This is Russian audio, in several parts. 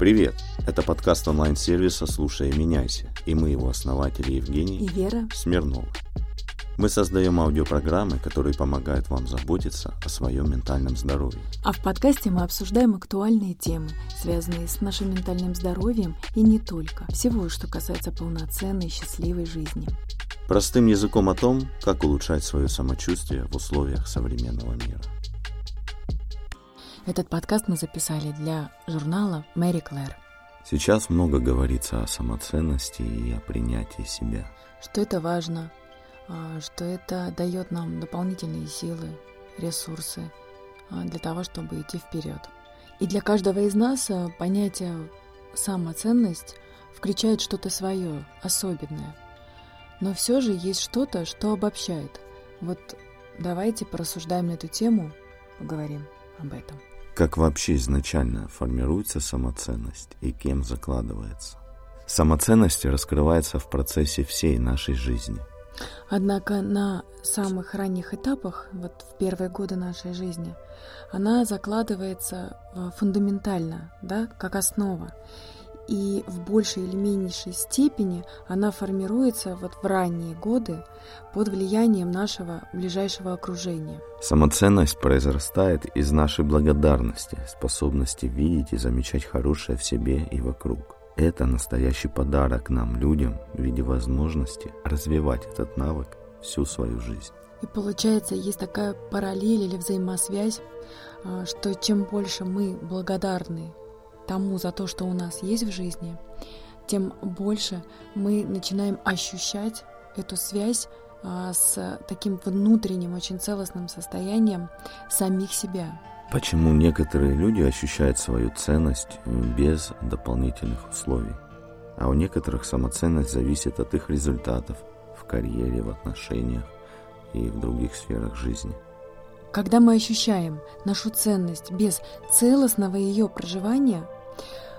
Привет! Это подкаст онлайн-сервиса «Слушай и меняйся» и мы его основатели Евгений и Вера Смирнова. Мы создаем аудиопрограммы, которые помогают вам заботиться о своем ментальном здоровье. А в подкасте мы обсуждаем актуальные темы, связанные с нашим ментальным здоровьем и не только. Всего, что касается полноценной, счастливой жизни. Простым языком о том, как улучшать свое самочувствие в условиях современного мира. Этот подкаст мы записали для журнала Мэри Клэр. Сейчас много говорится о самоценности и о принятии себя. Что это важно, а, что это дает нам дополнительные силы, ресурсы а, для того, чтобы идти вперед. И для каждого из нас а, понятие самоценность включает что-то свое, особенное. Но все же есть что-то, что обобщает. Вот давайте порассуждаем на эту тему, поговорим об этом. Как вообще изначально формируется самоценность и кем закладывается? Самоценность раскрывается в процессе всей нашей жизни. Однако на самых ранних этапах, вот в первые годы нашей жизни, она закладывается э, фундаментально, да, как основа и в большей или меньшей степени она формируется вот в ранние годы под влиянием нашего ближайшего окружения. Самоценность произрастает из нашей благодарности, способности видеть и замечать хорошее в себе и вокруг. Это настоящий подарок нам, людям, в виде возможности развивать этот навык всю свою жизнь. И получается, есть такая параллель или взаимосвязь, а, что чем больше мы благодарны тому за то, что у нас есть в жизни, тем больше мы начинаем ощущать эту связь а, с таким внутренним, очень целостным состоянием самих себя. Почему некоторые люди ощущают свою ценность э, без дополнительных условий, а у некоторых самоценность зависит от их результатов в карьере, в отношениях и в других сферах жизни – когда мы ощущаем нашу ценность без целостного ее проживания,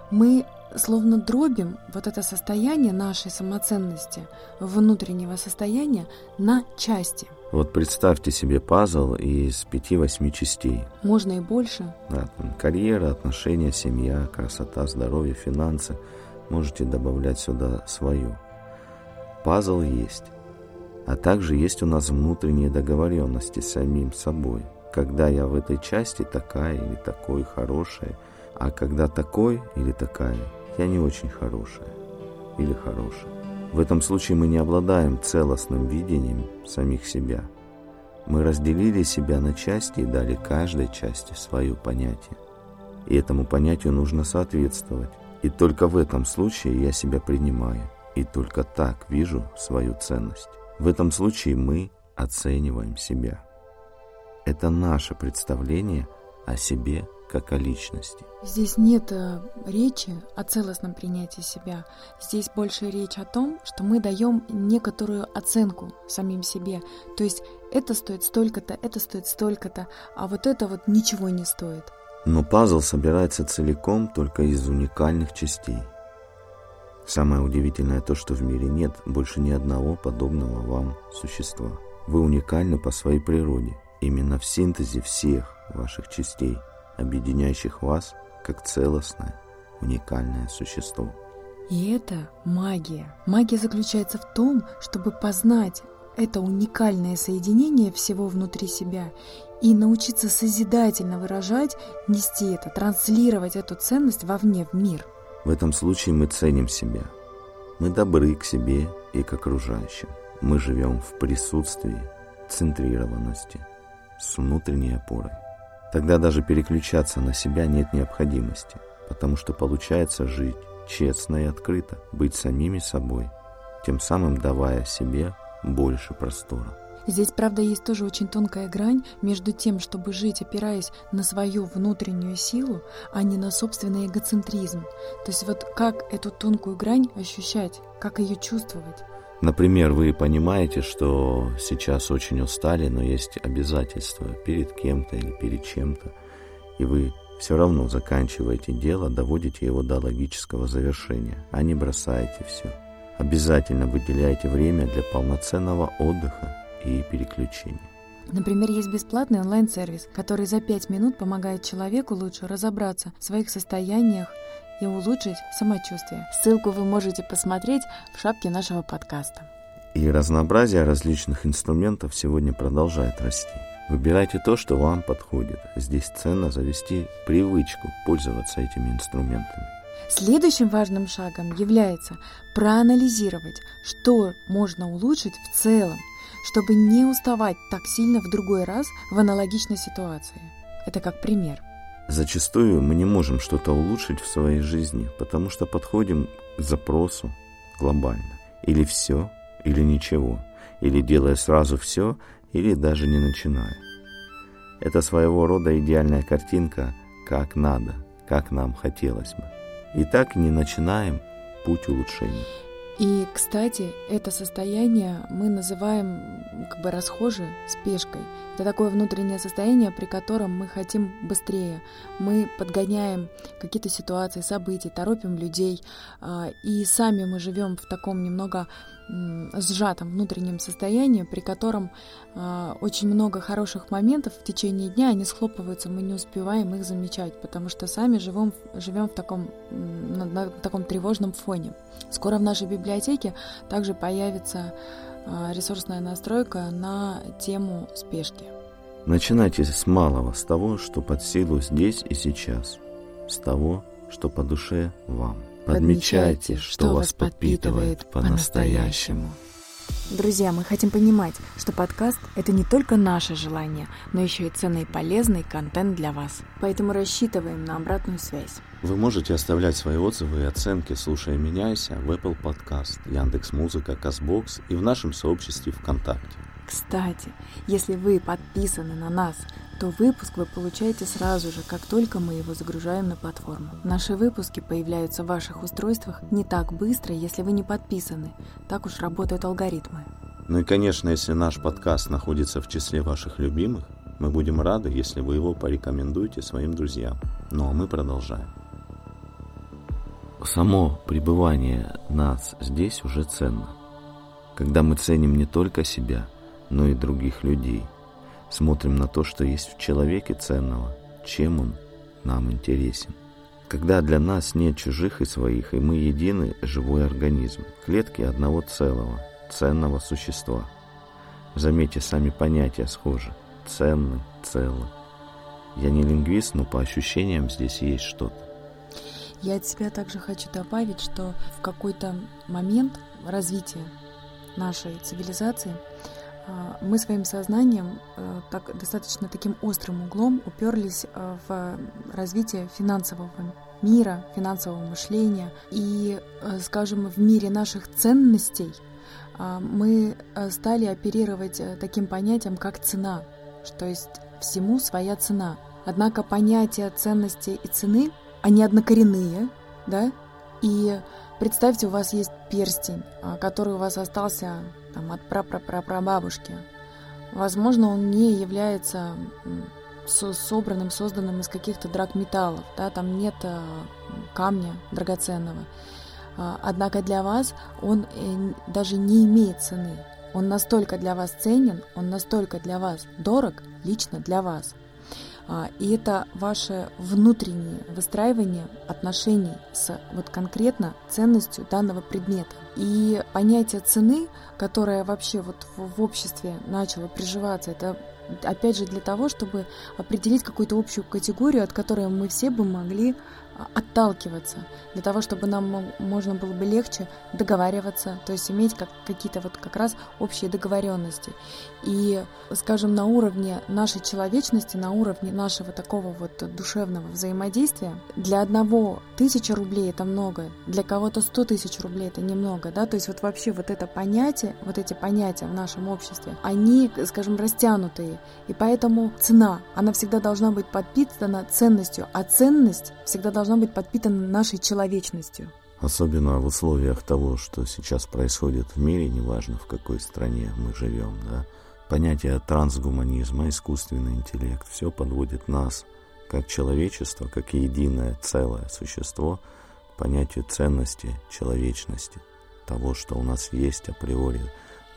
мы словно дробим вот это состояние нашей самоценности, внутреннего состояния на части. Вот представьте себе пазл из пяти-восьми частей. Можно и больше. Да, там карьера, отношения, семья, красота, здоровье, финансы. Можете добавлять сюда свою. Пазл есть. А также есть у нас внутренние договоренности с самим собой. Когда я в этой части такая или такой хорошая, а когда такой или такая, я не очень хорошая или хорошая. В этом случае мы не обладаем целостным видением самих себя. Мы разделили себя на части и дали каждой части свое понятие. И этому понятию нужно соответствовать. И только в этом случае я себя принимаю. И только так вижу свою ценность. В этом случае мы оцениваем себя. Это наше представление о себе как о личности. Здесь нет э, речи о целостном принятии себя. Здесь больше речь о том, что мы даем некоторую оценку самим себе. То есть это стоит столько-то, это стоит столько-то, а вот это вот ничего не стоит. Но пазл собирается целиком только из уникальных частей. Самое удивительное то, что в мире нет больше ни одного подобного вам существа. Вы уникальны по своей природе, именно в синтезе всех ваших частей – объединяющих вас как целостное, уникальное существо. И это магия. Магия заключается в том, чтобы познать это уникальное соединение всего внутри себя и научиться созидательно выражать, нести это, транслировать эту ценность вовне, в мир. В этом случае мы ценим себя. Мы добры к себе и к окружающим. Мы живем в присутствии, центрированности, с внутренней опорой. Тогда даже переключаться на себя нет необходимости, потому что получается жить честно и открыто, быть самими собой, тем самым давая себе больше простора. Здесь, правда, есть тоже очень тонкая грань между тем, чтобы жить, опираясь на свою внутреннюю силу, а не на собственный эгоцентризм. То есть вот как эту тонкую грань ощущать, как ее чувствовать. Например, вы понимаете, что сейчас очень устали, но есть обязательства перед кем-то или перед чем-то, и вы все равно заканчиваете дело, доводите его до логического завершения, а не бросаете все. Обязательно выделяйте время для полноценного отдыха и переключения. Например, есть бесплатный онлайн-сервис, который за пять минут помогает человеку лучше разобраться в своих состояниях и улучшить самочувствие. Ссылку вы можете посмотреть в шапке нашего подкаста. И разнообразие различных инструментов сегодня продолжает расти. Выбирайте то, что вам подходит. Здесь ценно завести привычку пользоваться этими инструментами. Следующим важным шагом является проанализировать, что можно улучшить в целом, чтобы не уставать так сильно в другой раз в аналогичной ситуации. Это как пример. Зачастую мы не можем что-то улучшить в своей жизни, потому что подходим к запросу глобально. Или все, или ничего. Или делая сразу все, или даже не начиная. Это своего рода идеальная картинка, как надо, как нам хотелось бы. И так не начинаем путь улучшения. И, кстати, это состояние мы называем как бы расхоже спешкой. Это такое внутреннее состояние, при котором мы хотим быстрее. Мы подгоняем какие-то ситуации, события, торопим людей. А, и сами мы живем в таком немного сжатом внутреннем состоянии, при котором э, очень много хороших моментов в течение дня, они схлопываются, мы не успеваем их замечать, потому что сами живем, живем в таком, на, на таком тревожном фоне. Скоро в нашей библиотеке также появится э, ресурсная настройка на тему спешки. Начинайте с малого, с того, что под силу здесь и сейчас, с того, что по душе вам. Подмечайте, что вас подпитывает по-настоящему. Друзья, мы хотим понимать, что подкаст — это не только наше желание, но еще и ценный и полезный контент для вас. Поэтому рассчитываем на обратную связь. Вы можете оставлять свои отзывы и оценки, слушая «Меняйся» в Apple Podcast, Яндекс.Музыка, Казбокс и в нашем сообществе ВКонтакте. Кстати, если вы подписаны на нас, то выпуск вы получаете сразу же, как только мы его загружаем на платформу. Наши выпуски появляются в ваших устройствах не так быстро, если вы не подписаны. Так уж работают алгоритмы. Ну и, конечно, если наш подкаст находится в числе ваших любимых, мы будем рады, если вы его порекомендуете своим друзьям. Ну а мы продолжаем. Само пребывание нас здесь уже ценно. Когда мы ценим не только себя, но и других людей – смотрим на то, что есть в человеке ценного, чем он нам интересен. Когда для нас нет чужих и своих, и мы едины живой организм, клетки одного целого, ценного существа. Заметьте, сами понятия схожи. Ценный, целый. Я не лингвист, но по ощущениям здесь есть что-то. Я от себя также хочу добавить, что в какой-то момент развития нашей цивилизации мы своим сознанием э, так, достаточно таким острым углом уперлись э, в развитие финансового мира, финансового мышления. И, э, скажем, в мире наших ценностей а, мы стали оперировать таким понятием, как цена, что есть всему своя цена. Однако понятия ценности и цены, они однокоренные, да, и представьте, у вас есть перстень, а, который у вас остался там, от прапрапрапрабабушки. Возможно, он не является собранным, созданным из каких-то драгметаллов, да, там нет э, камня драгоценного. А, однако для вас он э, даже не имеет цены. Он настолько для вас ценен, он настолько для вас дорог, лично для вас. А, и это ваше внутреннее выстраивание отношений с вот конкретно ценностью данного предмета. И понятие цены, которое вообще вот в обществе начало приживаться, это опять же для того, чтобы определить какую-то общую категорию, от которой мы все бы могли отталкиваться, для того, чтобы нам можно было бы легче договариваться, то есть иметь как, какие-то вот как раз общие договоренности. И, скажем, на уровне нашей человечности, на уровне нашего такого вот душевного взаимодействия, для одного тысяча рублей это много, для кого-то сто тысяч рублей это немного, да, то есть вот вообще вот это понятие, вот эти понятия в нашем обществе, они, скажем, растянутые, и поэтому цена, она всегда должна быть подпитана ценностью, а ценность всегда должна быть подпитана нашей человечностью. Особенно в условиях того, что сейчас происходит в мире, неважно в какой стране мы живем, да, понятие трансгуманизма, искусственный интеллект, все подводит нас, как человечество, как единое целое существо, понятию ценности, человечности, того, что у нас есть априори,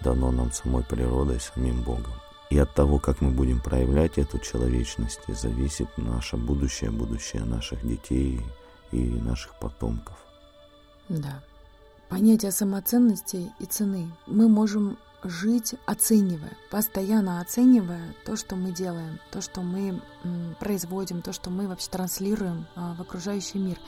дано нам самой природой, самим Богом. И от того, как мы будем проявлять эту человечность, зависит наше будущее, будущее наших детей и наших потомков. Да. Понятие самоценности и цены мы можем жить, оценивая, постоянно оценивая то, что мы делаем, то, что мы производим, то, что мы вообще транслируем а, в окружающий мир.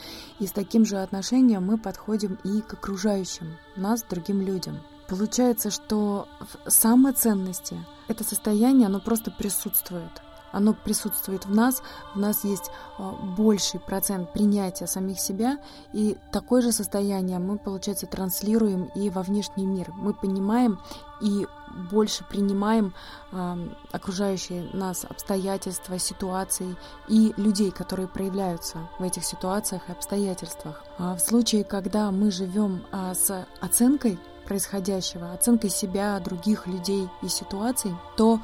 И с таким же отношением мы подходим и к окружающим нас, другим людям. Получается, что в самоценности это состояние, оно просто присутствует оно присутствует в нас, у нас есть а, больший процент принятия самих себя, и такое же состояние мы, получается, транслируем и во внешний мир. Мы понимаем и больше принимаем э, окружающие нас обстоятельства, ситуации и людей, которые проявляются в этих ситуациях и обстоятельствах. А в случае, когда мы живем э, с оценкой происходящего, оценкой себя, других людей и ситуаций, то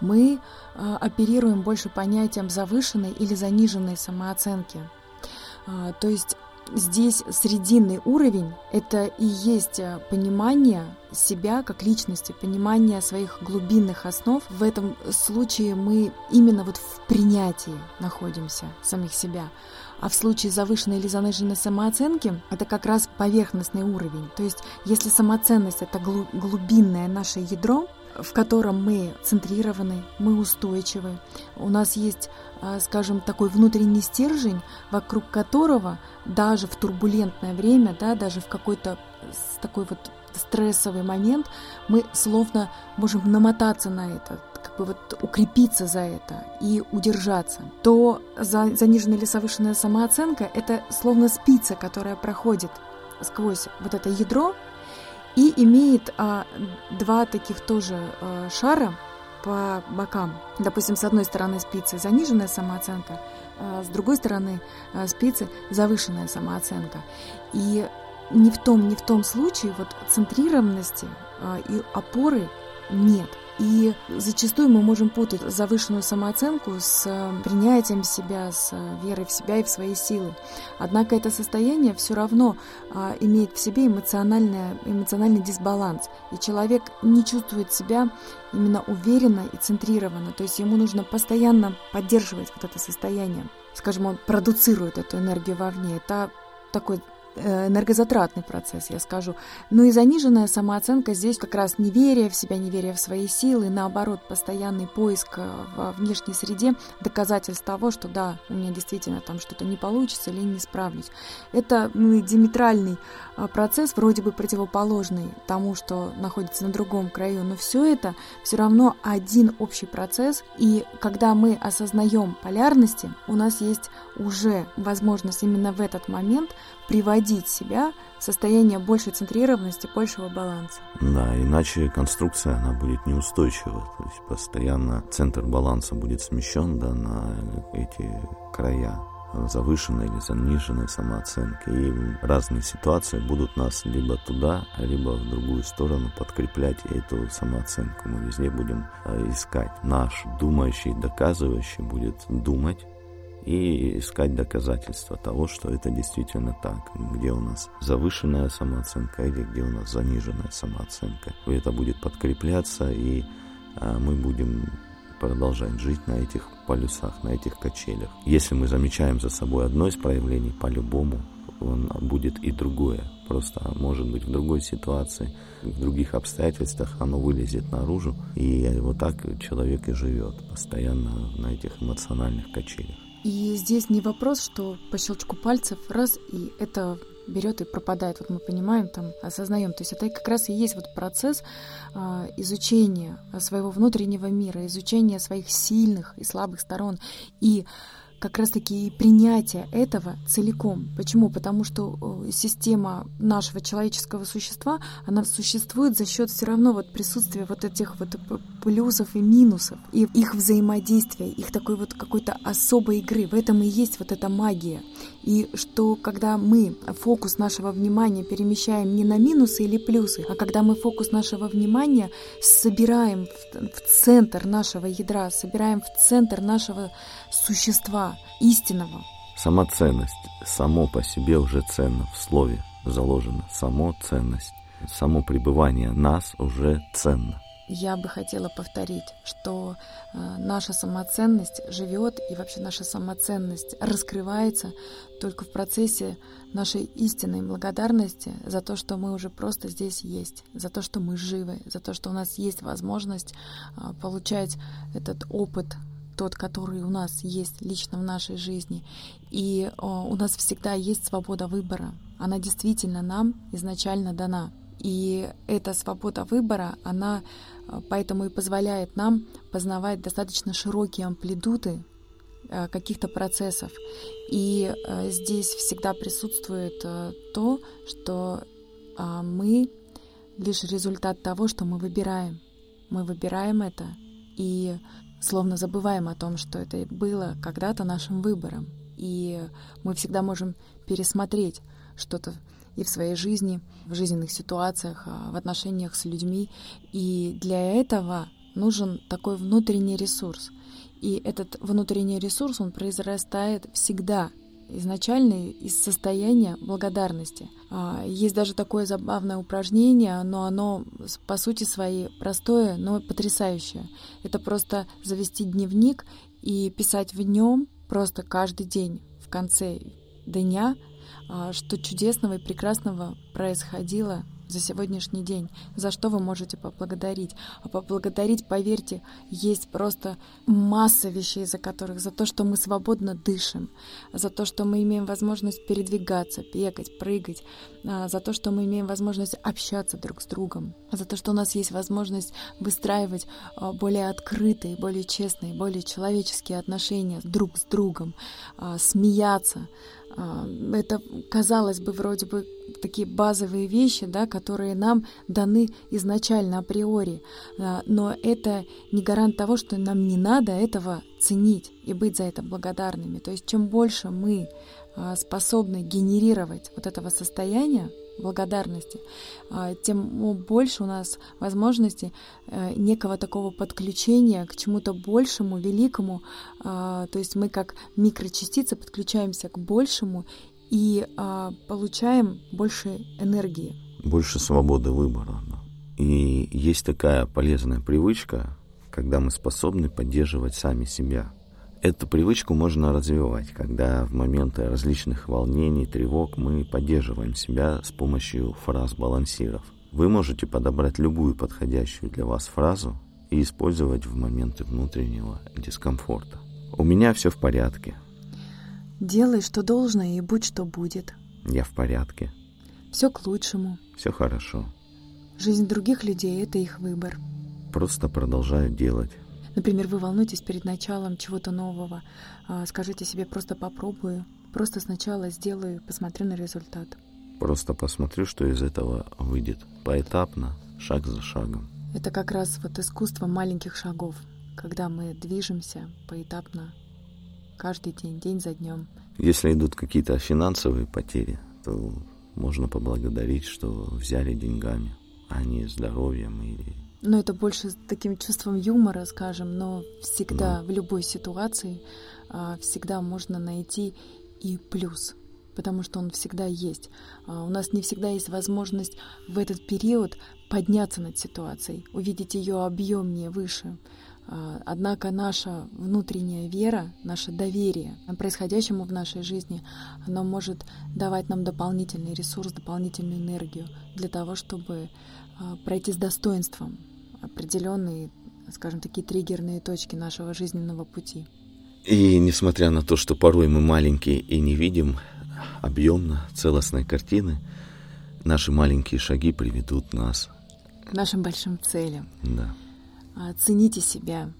мы э, оперируем больше понятием завышенной или заниженной самооценки. Э, то есть здесь срединный уровень — это и есть э, понимание себя как личности, понимание своих глубинных основ. В этом случае мы именно вот в принятии находимся самих себя. А в случае завышенной или заниженной самооценки это как раз поверхностный уровень. То есть если самоценность — это глубинное наше ядро, в котором мы центрированы, мы устойчивы. У нас есть, а, скажем, такой внутренний стержень, вокруг которого даже в турбулентное время, да, даже в какой-то такой вот стрессовый момент мы словно можем намотаться на это, как бы вот укрепиться за это и удержаться, то заниженная или завышенная самооценка — это словно спица, которая проходит сквозь вот это ядро и имеет а, два таких тоже а, шара по бокам. Допустим, с одной стороны спицы заниженная самооценка, а с другой стороны а, спицы завышенная самооценка. И ни в том, ни в том случае вот центрированности а, и опоры нет. И зачастую мы можем путать завышенную самооценку с э, принятием себя, с э, верой в себя и в свои силы. Однако это состояние все равно а, имеет в себе эмоциональный, эмоциональный дисбаланс. И человек не чувствует себя именно уверенно и центрированно. То есть ему нужно постоянно поддерживать вот это состояние. Скажем, он продуцирует эту энергию вовне. Это такой энергозатратный процесс, я скажу. Ну и заниженная самооценка здесь как раз неверие в себя, неверие в свои силы, наоборот, постоянный поиск э, в внешней среде доказательств того, что да, у меня действительно там что-то не получится или не справлюсь. Это ну, диаметральный э, процесс, вроде бы противоположный тому, что находится на другом краю, но все это все равно один общий процесс, и когда мы осознаем полярности, у нас есть уже возможность именно в этот момент приводить себя в состояние большей центрированности, большего баланса. Да, иначе конструкция, она будет неустойчива. То есть постоянно центр баланса будет смещен да, на эти края завышенной или заниженной самооценки. И разные ситуации будут нас либо туда, либо в другую сторону подкреплять эту самооценку. Мы везде будем э, искать. Наш думающий, доказывающий будет думать, и искать доказательства того, что это действительно так, где у нас завышенная самооценка или где у нас заниженная самооценка. И это будет подкрепляться, и а, мы будем продолжать жить на этих полюсах, на этих качелях. Если мы замечаем за собой одно из проявлений, по-любому он будет и другое. Просто может быть в другой ситуации, в других обстоятельствах оно вылезет наружу, и вот так человек и живет постоянно на этих эмоциональных качелях. И здесь не вопрос, что по щелчку пальцев раз, и это берет и пропадает. Вот мы понимаем, там, осознаем. То есть это как раз и есть вот процесс э, изучения своего внутреннего мира, изучения своих сильных и слабых сторон. И как раз-таки и принятие этого целиком. Почему? Потому что э, система нашего человеческого существа, она существует за счет все равно вот присутствия вот этих вот плюсов и минусов, и их взаимодействия, их такой вот какой-то особой игры. В этом и есть вот эта магия. И что когда мы фокус нашего внимания перемещаем не на минусы или плюсы, а когда мы фокус нашего внимания собираем в, в центр нашего ядра, собираем в центр нашего существа, истинного. Сама ценность, само по себе уже ценно в слове заложено. Само ценность, само пребывание нас уже ценно. Я бы хотела повторить, что э, наша самоценность живет и вообще наша самоценность раскрывается только в процессе нашей истинной благодарности за то, что мы уже просто здесь есть, за то, что мы живы, за то, что у нас есть возможность э, получать этот опыт тот, который у нас есть лично в нашей жизни. И э, у нас всегда есть свобода выбора. Она действительно нам изначально дана. И эта свобода выбора, она э, поэтому и позволяет нам познавать достаточно широкие амплитуды э, каких-то процессов. И э, здесь всегда присутствует то, что а, мы лишь результат того, что мы выбираем. Мы выбираем это и словно забываем о том, что это было когда-то нашим выбором. И мы всегда можем пересмотреть что-то и в своей жизни, в жизненных ситуациях, а, в отношениях с людьми. И для этого нужен такой внутренний ресурс. И этот внутренний ресурс, он произрастает всегда изначально из состояния благодарности. А, есть даже такое забавное упражнение, но оно по сути своей простое, но потрясающее. Это просто завести дневник и писать в нем просто каждый день в конце дня что чудесного и прекрасного происходило за сегодняшний день, за что вы можете поблагодарить. А поблагодарить, поверьте, есть просто масса вещей, за которых, за то, что мы свободно дышим, за то, что мы имеем возможность передвигаться, бегать, прыгать, а, за то, что мы имеем возможность общаться друг с другом, за то, что у нас есть возможность выстраивать более открытые, более честные, более человеческие отношения друг с другом, смеяться, а, это, казалось бы, вроде бы такие базовые вещи, да, которые нам даны изначально априори, а, но это не гарант того, что нам не надо этого ценить и быть за это благодарными. То есть чем больше мы а, способны генерировать вот этого состояния, благодарности, а, тем больше у нас возможности э, некого такого подключения к чему-то большему, великому. А, то есть мы как микрочастицы подключаемся к большему и а, получаем больше энергии. Больше свободы выбора. И есть такая полезная привычка, когда мы способны поддерживать сами себя – Эту привычку можно развивать, когда в моменты различных волнений, тревог мы поддерживаем себя с помощью фраз-балансиров. Вы можете подобрать любую подходящую для вас фразу и использовать в моменты внутреннего дискомфорта. У меня все в порядке. Делай, что должно, и будь, что будет. Я в порядке. Все к лучшему. Все хорошо. Жизнь других людей — это их выбор. Просто продолжаю делать Например, вы волнуетесь перед началом чего-то нового. А, скажите себе «просто попробую», «просто сначала сделаю, посмотрю на результат». Просто посмотрю, что из этого выйдет. Поэтапно, шаг за шагом. Это как раз вот искусство маленьких шагов, когда мы движемся поэтапно, каждый день, день за днем. Если идут какие-то финансовые потери, то можно поблагодарить, что взяли деньгами, а не здоровьем или но это больше с таким чувством юмора, скажем, но всегда, в любой ситуации, а, всегда можно найти и плюс, потому что он всегда есть. А, у нас не всегда есть возможность в этот период подняться над ситуацией, увидеть ее объемнее, выше. А, однако наша внутренняя вера, наше доверие происходящему в нашей жизни, оно может давать нам дополнительный ресурс, дополнительную энергию для того, чтобы пройти с достоинством определенные, скажем, такие триггерные точки нашего жизненного пути. И несмотря на то, что порой мы маленькие и не видим объемно целостной картины, наши маленькие шаги приведут нас к нашим большим целям. Да. А, цените себя,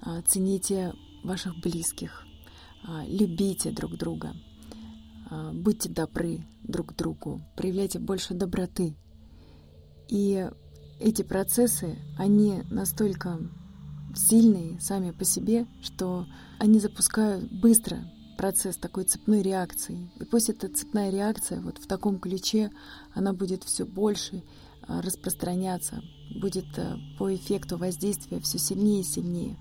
а, цените ваших близких, а, любите друг друга, будьте добры друг другу, проявляйте больше доброты. И эти процессы, они настолько сильные сами по себе, что они запускают быстро процесс такой цепной реакции. И пусть эта цепная реакция вот в таком ключе, она будет все больше а, распространяться, будет а, по эффекту воздействия все сильнее и сильнее.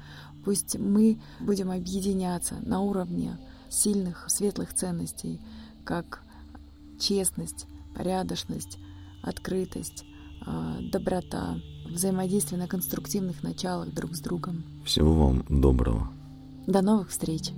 Пусть мы будем объединяться на уровне сильных, светлых ценностей, как честность, порядочность, открытость, доброта, взаимодействия на конструктивных началах друг с другом. Всего вам доброго. До новых встреч!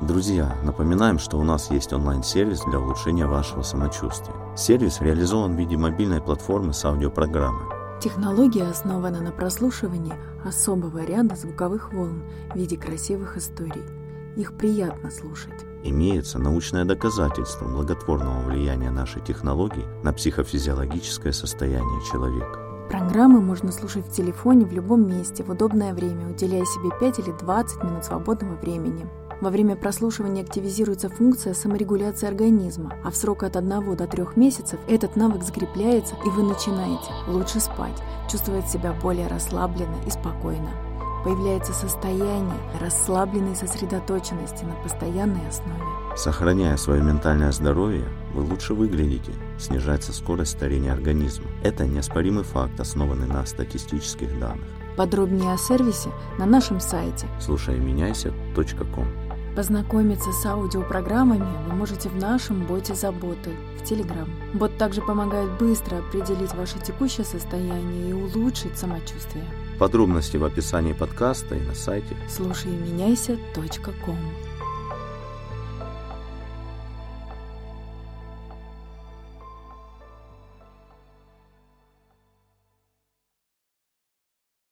Друзья, напоминаем, что у нас есть онлайн-сервис для улучшения вашего самочувствия. Сервис реализован в виде мобильной платформы с аудиопрограммой. Технология основана на прослушивании особого ряда звуковых волн в виде красивых историй. Их приятно слушать. Имеется научное доказательство благотворного влияния нашей технологии на психофизиологическое состояние человека. Программы можно слушать в телефоне в любом месте в удобное время, уделяя себе 5 или 20 минут свободного времени. Во время прослушивания активизируется функция саморегуляции организма, а в срок от 1 до 3 месяцев этот навык закрепляется, и вы начинаете лучше спать, чувствовать себя более расслабленно и спокойно. Появляется состояние расслабленной сосредоточенности на постоянной основе. Сохраняя свое ментальное здоровье, вы лучше выглядите, снижается скорость старения организма. Это неоспоримый факт, основанный на статистических данных. Подробнее о сервисе на нашем сайте слушайменяйся.ком Познакомиться с аудиопрограммами вы можете в нашем боте заботы в Telegram. Бот также помогает быстро определить ваше текущее состояние и улучшить самочувствие. Подробности в описании подкаста и на сайте. Слушайменяйся.ком